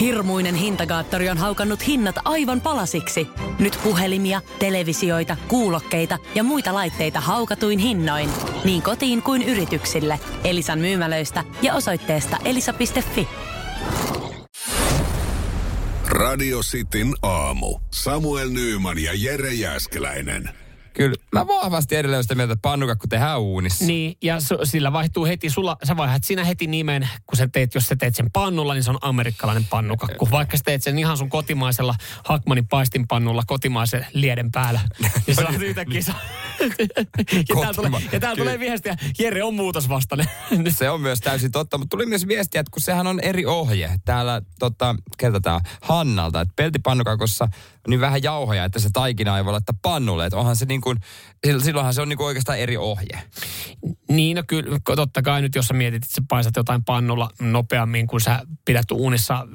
Hirmuinen hintakaattori on haukannut hinnat aivan palasiksi. Nyt puhelimia, televisioita, kuulokkeita ja muita laitteita haukatuin hinnoin. Niin kotiin kuin yrityksille. Elisan myymälöistä ja osoitteesta elisa.fi. Radio Cityn aamu. Samuel Nyyman ja Jere Jäskeläinen. Kyllä, mä vahvasti edelleen sitä mieltä, että pannukakku tehdään uunissa. Niin, ja su, sillä vaihtuu heti, sulla, sä vaihdat siinä heti nimen, kun sä teet, jos sä teet sen pannulla, niin se on amerikkalainen pannukakku. Vaikka sä teet sen ihan sun kotimaisella Hakmanin paistinpannulla kotimaisen lieden päällä. Niin sä oot yhtäkkiä sa- ja täällä tulee, ja täällä tulee viestiä, Jere on muutosvastainen. Se on myös täysin totta, mutta tuli myös viestiä, että kun sehän on eri ohje. Täällä, tota, keltä tää? Hannalta, että peltipannukakossa on niin vähän jauhoja, että se taikina ei voi laittaa pannulle. Että onhan se niin kuin, silloinhan se on niin kuin oikeastaan eri ohje. Niin, no kyllä, totta kai nyt jos sä mietit, että sä paistat jotain pannulla nopeammin, kun sä pidät uunissa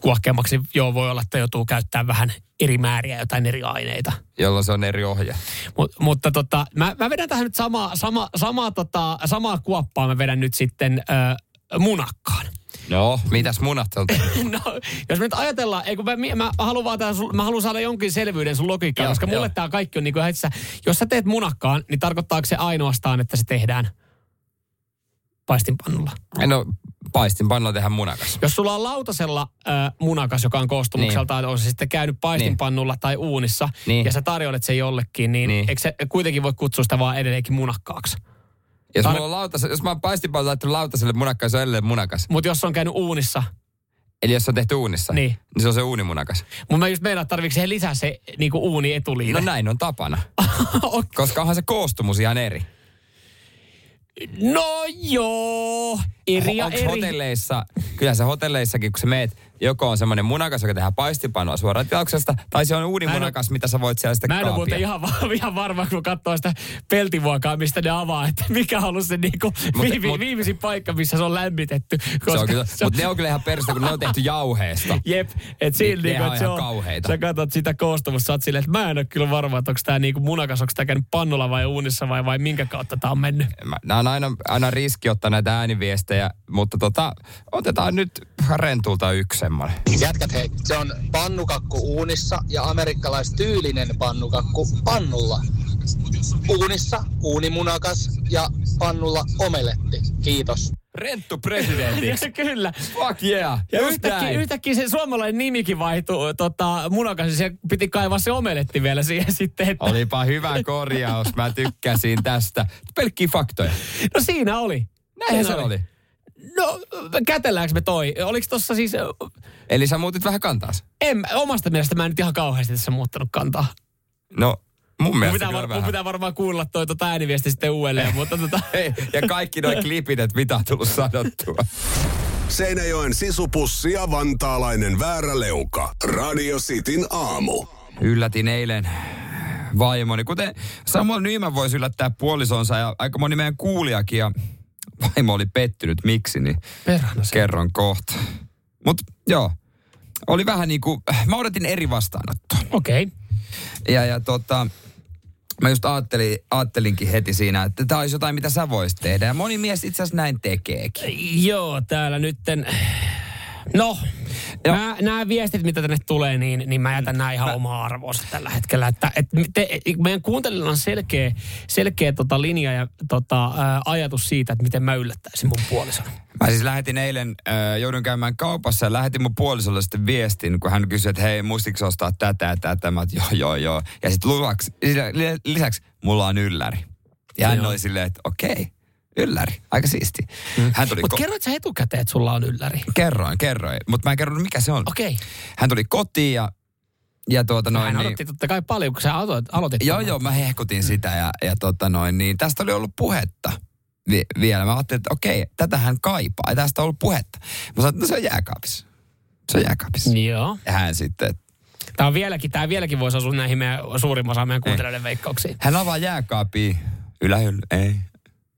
kuohkeammaksi, joo, voi olla, että joutuu käyttämään vähän eri määriä jotain eri aineita. Jolloin se on eri ohje. Mut, mutta tota, mä, mä vedän tähän nyt samaa, sama, sama, tota, samaa kuoppaa, mä vedän nyt sitten äh, munakkaan. No, mitäs munat on? No, jos me nyt ajatellaan, ei kun mä, mä, haluan vaan tämän, mä haluan saada jonkin selvyyden sun logiikkaan, Joo, koska mulle joo. tämä kaikki on niin kuin, että jos sä teet munakkaan, niin tarkoittaako se ainoastaan, että se tehdään paistinpannulla? No, paistin pannulla tehdään munakas. Jos sulla on lautasella äh, munakas, joka on koostumukseltaan, niin. on se sitten käynyt paistinpannulla tai uunissa, Niin. ja sä tarjoilet sen jollekin, niin, Niin. niin. eikö se kuitenkin voi kutsua sitä vaan edelleenkin munakkaaksi? Jos, Tar- mulla on lautas, jos mä oon paistinpannulla laittanut lautaselle munakkaan, se on edelleen munakas. Mutta jos se on käynyt uunissa, Eli jos se on tehty uunissa, Niin. niin se on se uunimunakas. mun mä just meinaan, että siihen lisää se niinku uuni etuliite. No näin on tapana. Ok. Koska onhan se koostumus ihan eri. no joo, eri ja Onko eri. hotelleissa, kyllä se hotelleissakin, kun sä meet, joko on semmoinen munakas, joka tehdään paistipanoa suoraan tilauksesta, tai se on uunimunakas, mitä sä voit siellä sitten Mä en ole muuten ihan, va- ihan varma, kun katsoo sitä peltivuokaa, mistä ne avaa, että mikä on ollut se niinku Mut- viimi, mut- viimeisin paikka, missä se on lämmitetty. se on kyllä, mutta ne on kyllä ihan peristä, kun ne on tehty jauheesta. Jep, että siinä Niin, niinku, että se on kauheita. sä katsot sitä koostumusta, sä oot silleen, että mä en ole kyllä varma, että onko tää niinku munakas, onko tää käynyt pannulla vai uunissa vai, vai minkä kautta tää on mennyt. Mä- Nää on aina, aina riski ottaa näitä ääniviestejä, mutta tota, otetaan nyt rentulta yksi semmoinen. Jätkät hei, se on pannukakku uunissa ja amerikkalaistyylinen pannukakku pannulla. Uunissa uunimunakas ja pannulla omeletti. Kiitos. Renttu presidentiksi. Ja kyllä. Fuck yeah. Ja Just yhtäkkiä, näin. yhtäkkiä se suomalainen nimikin vaihtui tota, munakas, ja siellä piti kaivaa se omeletti vielä siihen sitten. Että, Olipa hyvä korjaus, mä tykkäsin tästä. Pelkkiä faktoja. no siinä oli. Näinhän Siinä se oli. No, kätelläänkö me toi? Oliko tossa siis, Eli sä muutit vähän kantaas. en, omasta mielestä mä en nyt ihan kauheasti tässä muuttanut kantaa. No, mun Mun mielestä pitää, kyllä var, mun pitää varmaan kuulla toi tota ääniviesti sitten uudelleen, mutta tota, ja kaikki nuo klipit, että mitä on tullut sanottua. Seinäjoen sisupussi ja vantaalainen vääräleuka. Radio Cityn aamu. Yllätin eilen vaimoni. Kuten Samuel Nyman voisi yllättää puolisonsa ja aika moni meidän kuulijakin ja vaimo oli pettynyt. Miksi, niin perhana se. kerron kohta. Mutta joo, oli vähän niin kuin, mä odotin eri vastaanottoa. Okei. Okay. Ja, ja tota, mä just ajattelin, ajattelinkin heti siinä, että tämä olisi jotain, mitä sä voisit tehdä. Ja moni mies itse asiassa näin tekeekin. Joo, täällä nytten... No. Nämä, nämä viestit, mitä tänne tulee, niin, niin mä jätän nämä ihan omaa arvoonsa tällä hetkellä. Että, et te, meidän kuuntelijoilla on selkeä, selkeä tota linja ja tota, ää, ajatus siitä, että miten mä yllättäisin mun puolison. Mä siis lähetin eilen, äh, joudun käymään kaupassa ja lähetin mun puolisolle sitten viestin, kun hän kysyi, että hei, muistiko ostaa tätä ja tätä? Mä joo, joo, joo. Ja sitten lisäksi, mulla on ylläri. Ja hän Joo. oli silleen, että okei, ylläri, aika siisti. Hän tuli Mutta ko- kerroit sä etukäteen, että sulla on ylläri? kerroin, kerroin, mutta mä en kerronut mikä se on. Okei. Hän tuli kotiin ja, ja tuota No, noin Hän niin, odotti totta kai paljon, kun sä aloitit. aloitit Joo, tämän. joo, mä hehkutin sitä ja, ja tota noin, niin tästä oli ollut puhetta vi- vielä. Mä ajattelin, että okei, tätä hän kaipaa ja tästä on ollut puhetta. Mä sanoin, että no se on jääkaapissa. Se on jääkaapissa. Joo. Ja hän sitten, Tämä, on vieläkin, tämä vieläkin voisi osua näihin meidän suurimman osan meidän kuuntelijoiden veikkauksiin. hän avaa jääkaapia. Ylähylly, ei.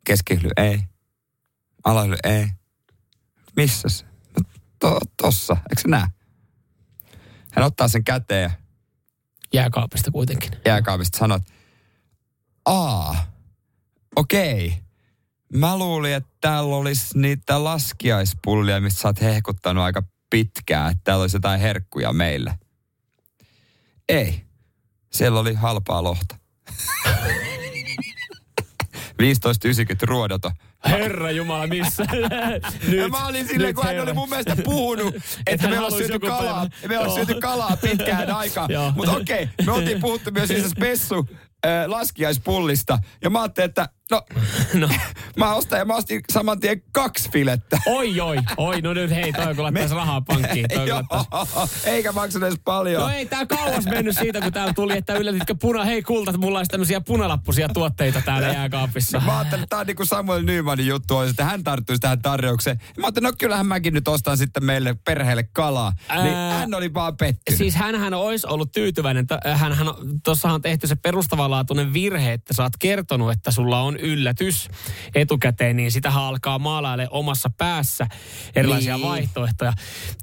Keskihylly, ei. Alahylly, ei. Missä se? No, to, tossa, eikö se näe? Hän ottaa sen käteen Jääkaapista kuitenkin. jääkaapista sanoo, että aa, okei. Mä luulin, että täällä olisi niitä laskiaispullia, mistä sä oot hehkuttanut aika pitkään, että täällä olisi jotain herkkuja meille. Ei. Siellä oli halpaa lohta. 15,90 ruodoto. Herra Jumala, missä? Nyt, ja mä olin silleen, kun hän oli mun mielestä puhunut, että meillä olisi syöty kalaa, meillä olisi syöty kalaa pitkään aikaa. Mutta okei, okay, me oltiin puhuttu myös siis spessu äh, laskiaispullista. Ja mä ajattelin, että no, no. mä ostan ja mä ostin saman tien kaksi filettä. Oi, oi, oi, no nyt hei, toi kun laittaisi rahaa pankkiin. Toi Joo, eikä maksanut edes paljon. No ei, tää kauas mennyt siitä, kun täällä tuli, että yllätitkö puna, hei kulta, että mulla olisi tämmöisiä punalappusia tuotteita täällä jääkaapissa. Mä ajattelin, että tää on niin kuin Samuel Nymanin juttu, että hän tarttuisi tähän tarjoukseen. Mä ajattelin, no kyllähän mäkin nyt ostan sitten meille perheelle kalaa. Ää, niin hän oli vaan pettynyt. Siis hänhän olisi ollut tyytyväinen. Hänhän, tossahan on tehty se perustavanlaatuinen virhe, että sä oot kertonut, että sulla on yllätys etukäteen, niin sitä alkaa maalaille omassa päässä erilaisia niin. vaihtoehtoja.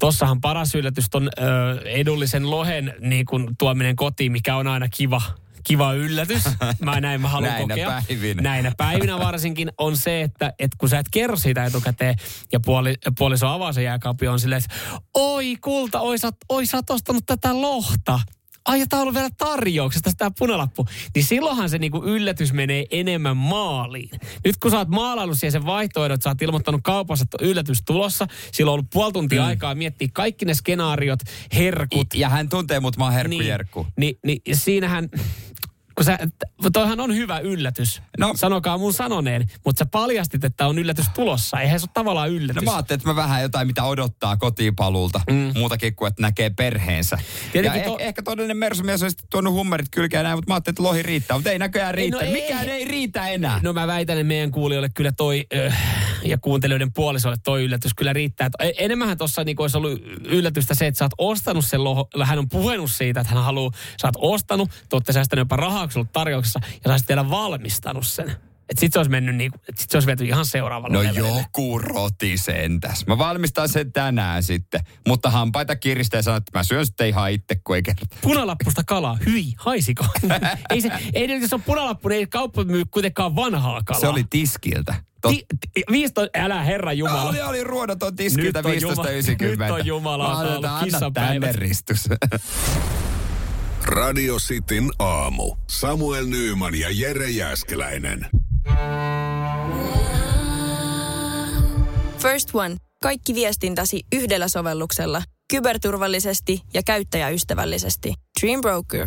Tossahan paras yllätys on ö, edullisen lohen niin kun tuominen kotiin, mikä on aina kiva kiva yllätys. Mä näin mä haluan Näinä kokea. päivinä. Näinä päivinä varsinkin on se, että, että kun sä et kerro siitä etukäteen ja puoli, puoliso avaa se jääkaappi on silleen, että oi kulta, oi sä, oi sä oot ostanut tätä lohta ai tämä on ollut vielä tarjouksesta tämä punalappu, niin silloinhan se niinku yllätys menee enemmän maaliin. Nyt kun sä oot maalaillut siihen sen vaihtoehdon, että sä oot ilmoittanut kaupassa, että yllätys tulossa, silloin on ollut puoli tuntia mm. aikaa miettiä kaikki ne skenaariot, herkut. Ja hän tuntee mut, mä oon herkku niin, niin, niin siinähän, kun sä, toihan on hyvä yllätys. No. Sanokaa mun sanoneen, mutta sä paljastit, että on yllätys tulossa. Eihän se ole tavallaan yllätys. No mä ajattelin, että mä vähän jotain, mitä odottaa kotipaluulta. Mm. Muutakin kuin, että näkee perheensä. Tietenkin ja to... eh, ehkä todellinen mersumies olisi tuonut hummerit kylkeen näin, mutta mä ajattelin, että lohi riittää. Mutta ei näköjään riitä. No Mikään ei, ei riitä enää. No mä väitän, että meidän kuulijoille kyllä toi, äh, ja kuuntelijoiden puolisolle toi yllätys kyllä riittää. Et e- enemmänhän tuossa niin olisi ollut yllätystä se, että sä oot ostanut sen loho. Hän on puhunut siitä, että hän haluaa, sä oot ostanut, te olette säästänyt jopa rahaa, kun tarjouksessa ja sä olisit vielä valmistanut sen. Että sit se olisi mennyt niinku, että sit se olisi viety ihan seuraavalle No levelille. joku roti sentäs. Mä valmistan sen tänään sitten. Mutta hampaita kiristää ja sanon, että mä syön sitten ihan itse, kun ei kerta. Punalappusta kalaa. Hyi, haisiko? ei se, ei jos on punalappu, niin ei kauppa myy kuitenkaan vanhaa kalaa. Se oli tiskiltä. Tot... Ti, ti, 15, älä herra Jumala. Oli, oli ruodaton tiskiltä 15.90. Nyt on Jumala, on ollut kissapäivät. ristus. Radio Cityn aamu. Samuel Nyyman ja Jere Jäskeläinen. First One. Kaikki viestintäsi yhdellä sovelluksella. Kyberturvallisesti ja käyttäjäystävällisesti. Dream Broker.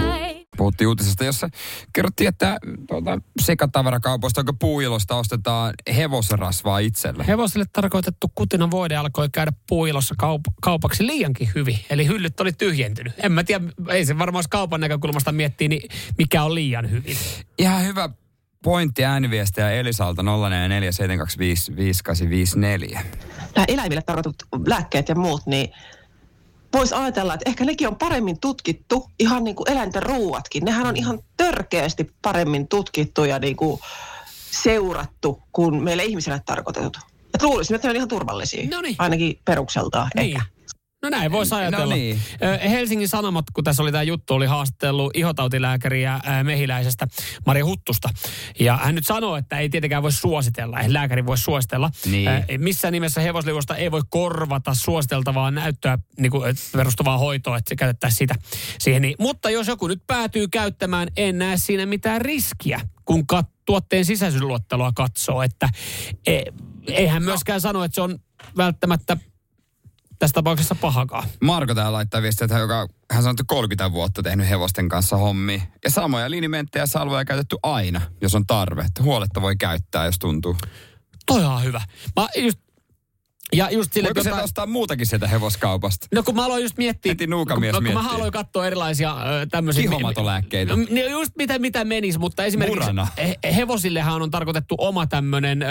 Puhuttiin uutisesta, jossa kerrottiin, että tuota, sekatavarakaupoista, onko puuilosta ostetaan hevosrasvaa itselle. Hevoselle tarkoitettu kutina voide alkoi käydä puuilossa kaup- kaupaksi liiankin hyvin. Eli hyllyt oli tyhjentynyt. En mä tiedä, ei se varmaan kaupan näkökulmasta miettii, niin mikä on liian hyvin. Ihan hyvä pointti ääniviestiä Elisalta 0447255854. Nämä eläimille tarkoitut lääkkeet ja muut, niin voisi ajatella, että ehkä nekin on paremmin tutkittu, ihan niin kuin eläinten ruuatkin. Nehän on ihan törkeästi paremmin tutkittu ja niin kuin seurattu kuin meille ihmisille tarkoitetut. Ja luulisin, että ne on ihan turvallisia, Noniin. ainakin perukseltaan Niin. ehkä. No näin voisi ajatella. No niin. Helsingin Sanomat, kun tässä oli tämä juttu, oli haastellut ihotautilääkäriä ää, mehiläisestä Maria Huttusta. Ja hän nyt sanoo, että ei tietenkään voi suositella, ei lääkäri voi suositella. Niin. Ää, Missään nimessä hevosliuosta ei voi korvata suositeltavaa näyttöä niin kuin, perustuvaa hoitoa, että käytettäisiin sitä siihen. Niin. Mutta jos joku nyt päätyy käyttämään, en näe siinä mitään riskiä, kun kat- tuotteen sisäisyysluottelua katsoo. Että e, eihän myöskään sano, että se on välttämättä tässä tapauksessa pahakaan. Marko täällä laittaa viestiä, että hän, joka, hän sanoo, että 30 vuotta tehnyt hevosten kanssa hommi. Ja samoja linimenttejä ja salvoja käytetty aina, jos on tarve. Että huoletta voi käyttää, jos tuntuu. Toi on hyvä. Mä just, ja just sille, Voiko sieltä ostaa muutakin sieltä hevoskaupasta? No kun mä aloin just miettiä, Heti nuukamies kun, kun mä aloin katsoa erilaisia tämmöisiä... Kihomatolääkkeitä. No, just mitä, mitä menis, mutta esimerkiksi Murana. he, hevosillehan on tarkoitettu oma tämmöinen, ö,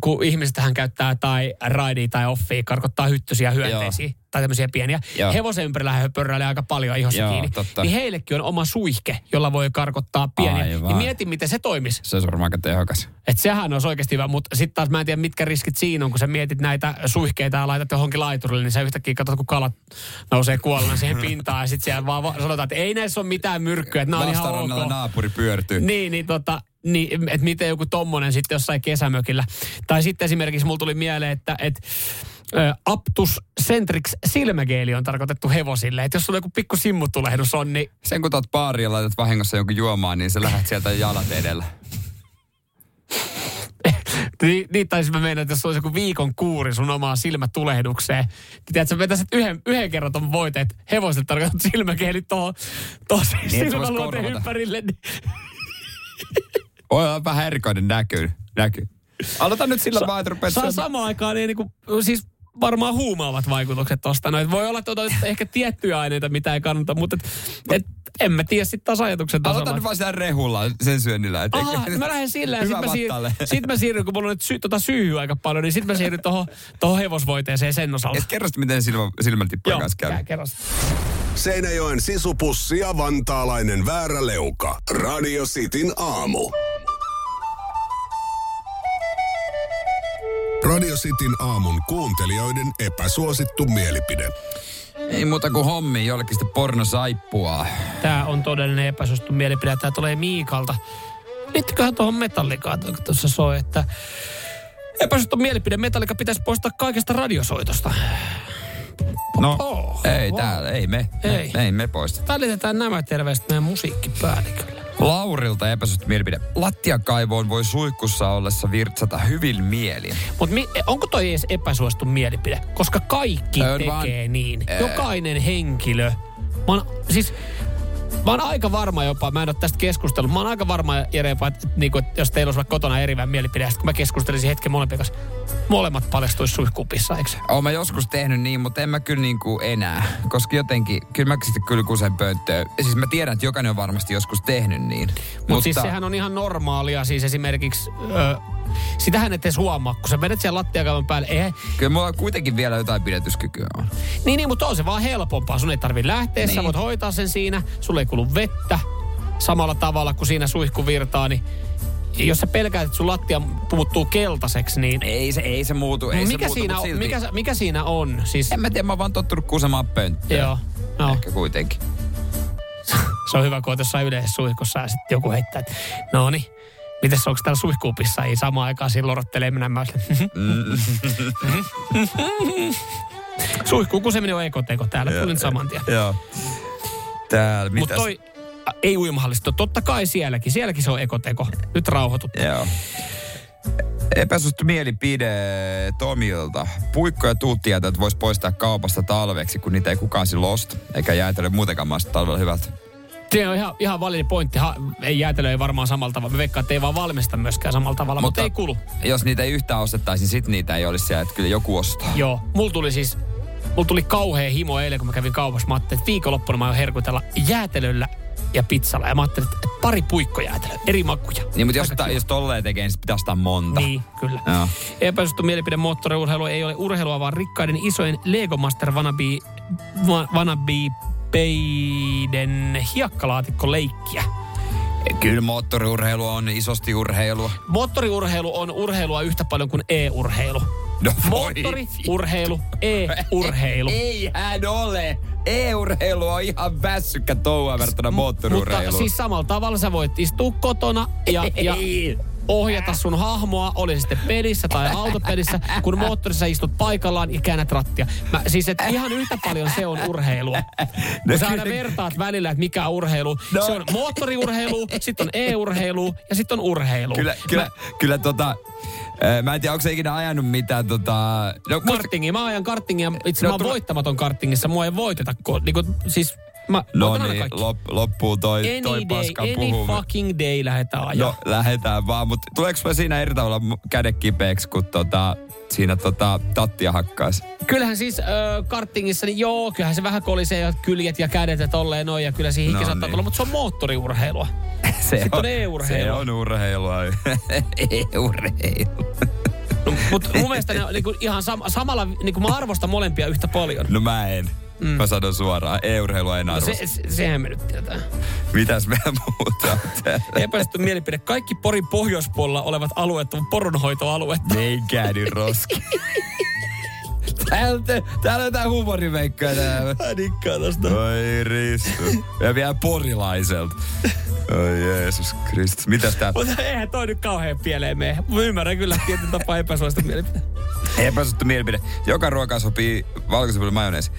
kun ihmiset hän käyttää tai raidia tai offia, karkottaa hyttysiä hyönteisiä. Tai tämmöisiä pieniä. Joo. Hevosen ympärillä pörräilee aika paljon ihossa Joo, kiinni. totta. Niin heillekin on oma suihke, jolla voi karkottaa pieniä. Aivan. Niin mieti, miten se toimisi. Se olisi varmaan aika tehokas. Että sehän olisi oikeasti hyvä, mutta sitten taas mä en tiedä, mitkä riskit siinä on, kun sä mietit näitä suihkeita ja laitat johonkin laiturille, niin sä yhtäkkiä katsot, kun kalat nousee kuolleena siihen pintaan ja sitten siellä vaan va- sanotaan, että ei näissä ole mitään myrkkyä, että nämä on ihan ok. naapuri pyörtyy. Niin, niin tota, niin, että miten joku tommonen sitten jossain kesämökillä. Tai sitten esimerkiksi mulla tuli mieleen, että et, ö, Aptus Centrix silmägeeli on tarkoitettu hevosille. Että jos sulla joku pikku simmutulehdus on, niin Sen kun tuot baariin ja laitat vahingossa jonkun juomaan, niin se lähdet sieltä jalat edellä. Niin, niin taisi mä meinaan, että jos olisi joku viikon kuuri sun omaan silmätulehdukseen. Niin tiedät, sä vetäisit yhden, yhden kerran ton voiteet hevoset tarkoitat silmäkeelit tuohon tuohon Niin, että silmäluoteen ympärille. Niin. Voi olla vähän erikoinen näky. näky. Aloita nyt sillä vaan, että rupeat Saa syömään. samaan aikaan niin, kuin, siis varmaan huumaavat vaikutukset tosta. No, voi olla tuota, ehkä tiettyjä aineita, mitä ei kannata, mutta et, et, en mä tiedä sitten taas ajatuksen tasolla. Aloita nyt vaan sitä rehulla sen syönnillä. Et Aha, mä lähden sillä ja sitten mä, siir, sit mä siirryn, kun mulla on nyt sy, tota syyhy aika paljon, niin sitten mä siirryn tuohon toho hevosvoiteeseen sen osalta. Et kerro sitten, miten silmä, silmältippujen kanssa käy. kä- kerro. Seinäjoen sisupussi ja vantaalainen vääräleuka. Radio Cityn aamu. Radio Cityn aamun kuuntelijoiden epäsuosittu mielipide. Ei muuta kuin hommi, jollekin sitten pornosaippua. Tämä on todellinen epäsuosittu mielipide. Tämä tulee Miikalta. Liittyköhän tuohon metallikaan, kun tuossa soi, että epäsuosittu mielipide. Metallika pitäisi poistaa kaikesta radiosoitosta. No, Oh, ei wow. täällä, ei me. Ei. Me, ei me poisteta. Välitetään nämä terveiset meidän musiikkipäällikölle. Laurilta epäsuosittu mielipide. Lattiakaivoon voi suihkussa ollessa virtsata hyvin mielin. Mutta mi- onko toi edes epäsuosittu mielipide? Koska kaikki On tekee vaan- niin. Ää. Jokainen henkilö. Mä oon, siis, mä oon aika varma jopa, mä en ole tästä keskustellut, mä oon aika varma Jere jopa, että, niinku, että jos teillä olisi vaikka kotona erivän mielipide, kun mä keskustelisin hetken molempien kanssa, molemmat paljastuisi suihkupissa, eikö se? Oon mä joskus tehnyt niin, mutta en mä kyllä niinku enää. Koska jotenkin, kyllä mä sitten kyllä kusen pönttöön. Siis mä tiedän, että jokainen on varmasti joskus tehnyt niin. Mutta Mut siis sehän on ihan normaalia, siis esimerkiksi, ö, sitähän et edes huomaa, kun sä menet siellä lattiakaivan päälle, ei, Kyllä mulla kuitenkin vielä jotain pidätyskykyä on. Niin, niin, mutta on se vaan helpompaa. Sun ei tarvi lähteä, niin. sä voit hoitaa sen siinä. Sulle ei kulu vettä samalla tavalla kuin siinä suihku virtaa, niin jos sä pelkäät, että sun lattia puuttuu keltaiseksi, niin Ei se, ei se muutu, ei mikä, se muutu, siinä on, silti. mikä, mikä siinä on? Siis, En mä tiedä, mä oon vaan tottunut kusemaan pönttöön. joo, no, Ehkä kuitenkin. se on hyvä, kun oot jossain yleisessä suihkussa ja sitten joku heittää, että no niin, mites onko täällä suihkuupissa? Ei samaan aikaan siinä lorottelee minä mä Suihkuu kuseminen on ekoteko täällä, tulin saman tien. Joo. Täällä, Mutta mitäs? toi, ä, ei uimahallista, totta kai sielläkin, sielläkin se on ekoteko. Nyt rauhoitut. Joo. Epäsuosittu mielipide Tomilta. Puikko- ja tuuttijätöt voisi poistaa kaupasta talveksi, kun niitä ei kukaan silloin osta. Eikä jäätelö muutenkaan maista talvella hyvältä. Se on ihan, ihan validi pointti. Ha, ei jäätelö ei varmaan samalla tavalla. Me veikkaan, että ei vaan valmista myöskään samalla tavalla, mutta, mutta ei kulu. Jos niitä ei yhtään ostettaisi, niin sit niitä ei olisi siellä, että kyllä joku ostaa. Joo, mulla tuli siis, mulla tuli kauhea himo eilen, kun mä kävin kaupassa. Mä ajattelin, että viikonloppuna mä oon herkutella jäätelöllä ja pizzalla. Ja mä ajattelin, että pari puikkojäätelöä, eri makuja. Niin, mutta jos, ta, jos tolleen tekee, niin pitää ostaa monta. Niin, kyllä. Joo. Epäsuosittu mielipide moottoriurheilu ei ole urheilua, vaan rikkaiden isojen Lego Master Wannabe, wa- wannabe peiden hiekkalaatikko leikkiä. Kyllä moottoriurheilu on isosti urheilua. Moottoriurheilu on urheilua yhtä paljon kuin e-urheilu. No Moottoriurheilu, e-urheilu. Ei hän ole. E-urheilu on ihan väsykkä touhua verrattuna moottoriurheiluun. Mutta siis samalla tavalla sä voit istua kotona ja, ja ohjata sun hahmoa, oli se sitten pelissä tai autopelissä, kun moottorissa istut paikallaan ja käännät rattia. Mä, siis et ihan yhtä paljon se on urheilua. Kun sä aina vertaat välillä, että mikä on urheilu. No. Se on moottoriurheilu, sitten on e-urheilu ja sitten on urheilu. Kyllä, kyllä, kyllä tota... Mä en tiedä, onko se ikinä ajanut mitään tota... No, Kartingia. Mä ajan kartingia. Itse No, mä oon tulla- voittamaton kartingissa. Mua ei voiteta. Ko, niinku, siis mä No aina niin, lop, loppuu toi, Any toi day, paska any fucking day lähdetään ajaa. No, lähetään vaan, mutta tuleeko sulla siinä eri tavalla kädet kipeäksi, kun tota, siinä tota, tattia hakkaisi? Kyllähän siis äh, kartingissa, niin joo, kyllähän se vähän kolisee ja kyljet ja kädet ja tolleen noin ja kyllä siihen hiki No saattaa niin. tulla, mutta se on Se Sitten on e-urheilua. Se on urheilua. e-urheilu. No, mutta mun mielestä ne on niinku ihan sam- samalla, niinku mä arvostan molempia yhtä paljon. No mä en. Mm. Mä sanon suoraan, e-urheilua en No se, se, sehän me nyt tietää. Mitäs me muuta? Epästetty mielipide. Kaikki Porin pohjoispuolella olevat alueet on poronhoitoaluetta. Menkää nyt roski. Täältä, täällä on jotain huumoriveikkoja täällä. Mä dikkaan tosta. Oi Ristu. Ja vielä porilaiselta. Oi Jeesus Kristus. Mitäs tää? Mutta eihän toi nyt kauhean pieleen mene. Mä ymmärrän kyllä tietyn tapaa epäsuosta mielipide. Epäsuosittu mielipide. Joka ruoka sopii valkoiselle majoneesi.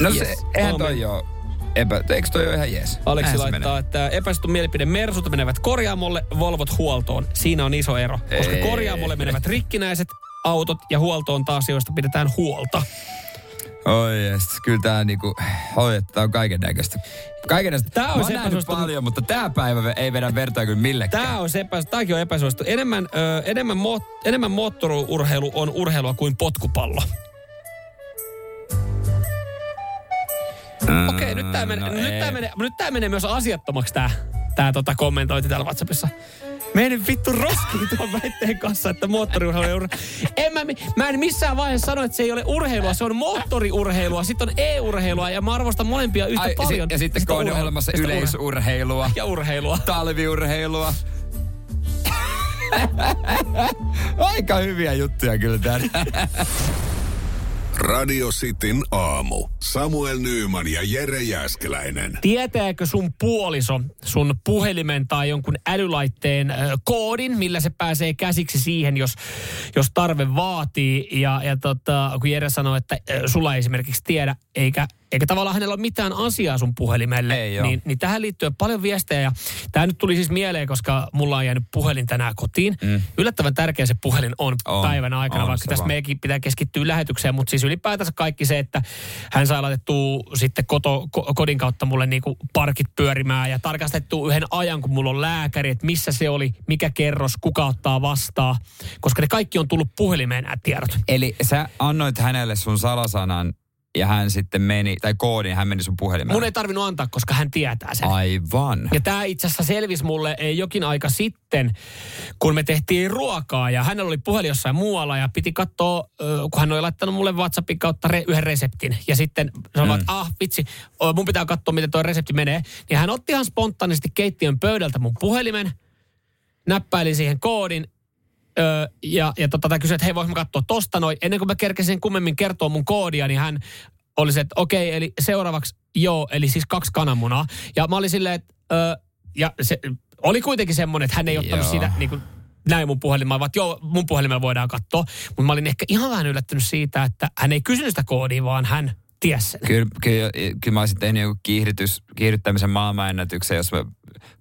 No se, Yes. eihän Amen. toi joo. Epä, eikö toi ole ihan jees? Aleksi Näin se laittaa, menee. että epäsuttu mielipide Mersut menevät korjaamolle, Volvot huoltoon. Siinä on iso ero, koska Ei. korjaamolle menevät rikkinäiset autot ja huoltoon taas, joista pidetään huolta. Oi jes, kyllä tää niinku, oi, että tää on kaiken näköistä. Kaiken näköistä. Tää on se epäsuosittu- paljon, mutta tää päivä ei vedä vertaa kyllä millekään. Tämä on se epä, tääkin on epäsuosittu. Enemmän, ö, enemmän, mo, enemmän moottoriurheilu on urheilua kuin potkupallo. Okei, nyt tämä menee, no nyt tää menee, nyt tää menee myös asiattomaksi tämä tää tota kommentointi täällä WhatsAppissa. Menen vittu roskiin tuon väitteen kanssa, että moottoriurheilu on urheilu. En mä, mä en missään vaiheessa sano, että se ei ole urheilua, se on moottoriurheilua, sitten on e-urheilua ja mä arvostan molempia yhtä Ai, paljon. si- ja sitten on olemassa yleisurheilua, Ja urheilua. talviurheilua. Aika hyviä juttuja kyllä täällä. Radio Cityn aamu. Samuel Nyyman ja Jere Jäskeläinen. Tietääkö sun puoliso sun puhelimen tai jonkun älylaitteen ö, koodin, millä se pääsee käsiksi siihen, jos, jos tarve vaatii? Ja, ja tota, kun Jere sanoi, että ö, sulla ei esimerkiksi tiedä, eikä, eikä tavallaan hänellä ole mitään asiaa sun puhelimelle, Ei niin, niin tähän liittyy paljon viestejä. Ja tämä nyt tuli siis mieleen, koska mulla on jäänyt puhelin tänään kotiin. Mm. Yllättävän tärkeä se puhelin on, On, päivän aikana, on vaikka tässä vaan. meidänkin pitää keskittyä lähetykseen, mutta siis ylipäätänsä kaikki se, että hän sai laitettua sitten koto, ko, kodin kautta mulle niinku parkit pyörimään ja tarkastettua yhden ajan, kun mulla on lääkäri, että missä se oli, mikä kerros, kuka ottaa vastaan, koska ne kaikki on tullut puhelimeen nämä tiedot. Eli sä annoit hänelle sun salasanan ja hän sitten meni, tai koodin, hän meni sun puhelimeen. Mun ei tarvinnut antaa, koska hän tietää sen. Aivan. Ja tämä itse asiassa selvisi mulle eh, jokin aika sitten, kun me tehtiin ruokaa ja hänellä oli puhelin jossain muualla ja piti katsoa, kun hän oli laittanut mulle WhatsAppin kautta re, yhden reseptin. Ja sitten sanoi, mm. ah vitsi, mun pitää katsoa, miten tuo resepti menee. Niin hän otti ihan spontaanisti keittiön pöydältä mun puhelimen, näppäili siihen koodin Öö, ja, ja tota, kysyi, että hei, voinko mä katsoa tosta noin. Ennen kuin mä kerkesin kummemmin kertoa mun koodia, niin hän oli se, että okei, eli seuraavaksi joo, eli siis kaksi kananmunaa. Ja mä olin silleen, että öö, ja se oli kuitenkin semmoinen, että hän ei ottanut Joo. siitä niin kuin, näin mun puhelimella, vaan joo, mun puhelimella voidaan katsoa. Mutta mä olin ehkä ihan vähän yllättynyt siitä, että hän ei kysynyt sitä koodia, vaan hän tiesi sen. Kyllä, kyllä, kyllä mä olisin tehnyt joku kiihdytys, kiihdyttämisen maailmanennätyksen, jos mä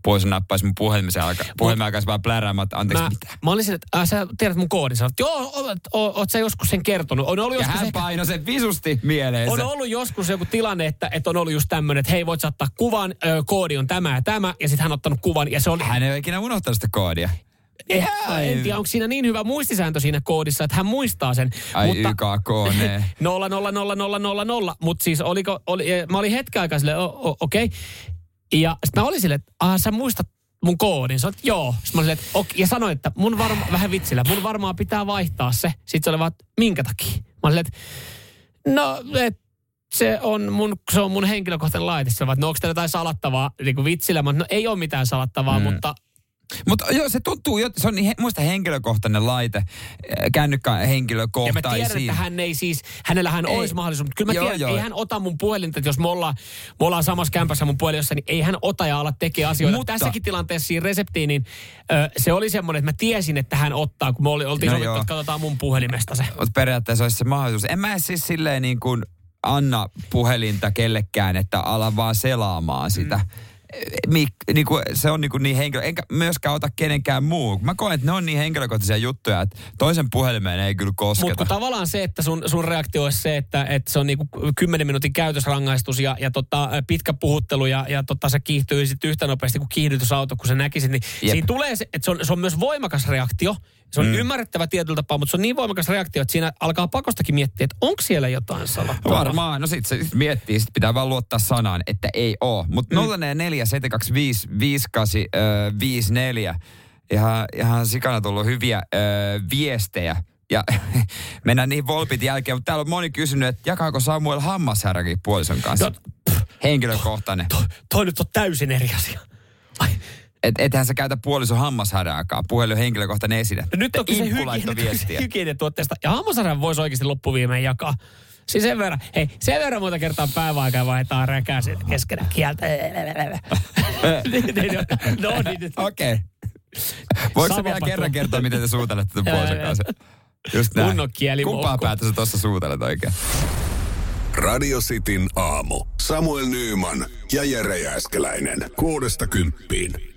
puoliso nappaisi mun puhelimisen alka, puhelimen alkaisi vaan pläräämään, että anteeksi Mä, mitä. mä olin silleen, että äh, sä tiedät mun koodin. Sanoit, joo, oot, oot, oot sä joskus sen kertonut. On ollut Ja joskus hän ehkä- painoi sen visusti mieleensä. On ollut joskus joku tilanne, että, että on ollut just tämmöinen, että hei voit sä ottaa kuvan, ö, koodi on tämä ja tämä, ja sitten hän on ottanut kuvan, ja se on... Hän ei ole ikinä unohtanut sitä koodia. Eh, en tiedä, onko siinä niin hyvä muistisääntö siinä koodissa, että hän muistaa sen. Ai mutta, YKK, ne. 0, 0, 0, 0, 0, 0. Mutta siis oliko, oli, eh, mä olin hetken aikaa silleen, okei. Okay. Ja sitten mä olin silleen, että ah, sä muistat mun koodin. Sä oot, joo. Sitten mä olin että, ok. Ja sanoin, että mun varma, vähän vitsillä, mun varmaan pitää vaihtaa se. Sitten se oli vaan, että minkä takia? Mä olin että no, et, se on mun, se on mun henkilökohtainen laite. Se on, että no onko teillä jotain salattavaa niin kuin vitsillä? Mä, no ei ole mitään salattavaa, mm. mutta Mutta joo, se tuntuu, se on niin, he- muista henkilökohtainen laite, äh, kännykkä Ja mä henkilökohtaisiin. tiedän, että hän ei siis, hänellähän Ei. olisi mahdollisuus, mutta kyllä mä Joo, tiedän, joo. ei hän ota mun puhelinta, että jos me ollaan, me ollaan samassa kämpässä mun puhelimessa, niin ei hän ota ja ala tekemään asioita. Mutta- Tässäkin tilanteessa siinä reseptiin, niin ö, se oli semmoinen, että mä tiesin, että hän ottaa, kun me oli, oltiin No sovittu, että katsotaan mun puhelimesta se. Mutta periaatteessa olisi se mahdollisuus. En mä siis silleen niin kuin anna puhelinta kellekään, että ala vaan selaamaan sitä. Mm. Mik, niin kuin, se on niin, kuin niin henkilö, enkä myöskään ota kenenkään muu. Mä koen, että ne on niin henkilökohtaisia juttuja, että toisen puhelimeen ei kyllä kosketa. Mutta tavallaan se, että sun, sun reaktio olisi se, että, että se on niinku 10 minuutin käytösrangaistus ja, ja tota, pitkä puhuttelu ja, ja tota, se kiihtyy sitten yhtä nopeasti kuin kiihdytysauto, kun sä näkisit, niin Jep. siinä tulee se, että se on, se on myös voimakas reaktio. Se on mm. ymmärrettävä tietyllä tapaa, mutta se on niin voimakas reaktio, että siinä alkaa pakostakin miettiä, että onko siellä jotain salattavaa. Varmaan. No sit se sit miettii, sit pitää vaan luottaa sanaan, että ei oo. Mutta mm. 044 725 58 54. Ihan, ihan sikana tullut hyviä ö, viestejä Ja mennään niin volpit jälkeen, mutta täällä on moni kysynyt, että jakaako Samuel hammasherrakin puolison kanssa? No, Henkilökohtainen. Toi, toi nyt on täysin eri asia. Ai, Et, ethän sä käytä puolison hammasharjaakaan. Puhelin on henkilökohtainen esine. no nyt on viestiä. hygienituotteesta. Ja hammasarjan voisi oikeasti loppuviimein jakaa. Siis sen verran, hei, sen verran monta kertaa päiväaikaa vaihtaa räkää sen keskenä kieltä. Niin, niin, no niin, nyt. Okei. Okay. Voiko sä vielä kerran kertoa, miten te suutelette tämän Joo, puolison kanssa? Just näin. Kunnon kielimoukku. Kumpaa päätä sä tuossa suutelet oikein? Radio Cityn aamu. Samuel Nyyman ja Jere Jääskeläinen. Kuudesta kymppiin.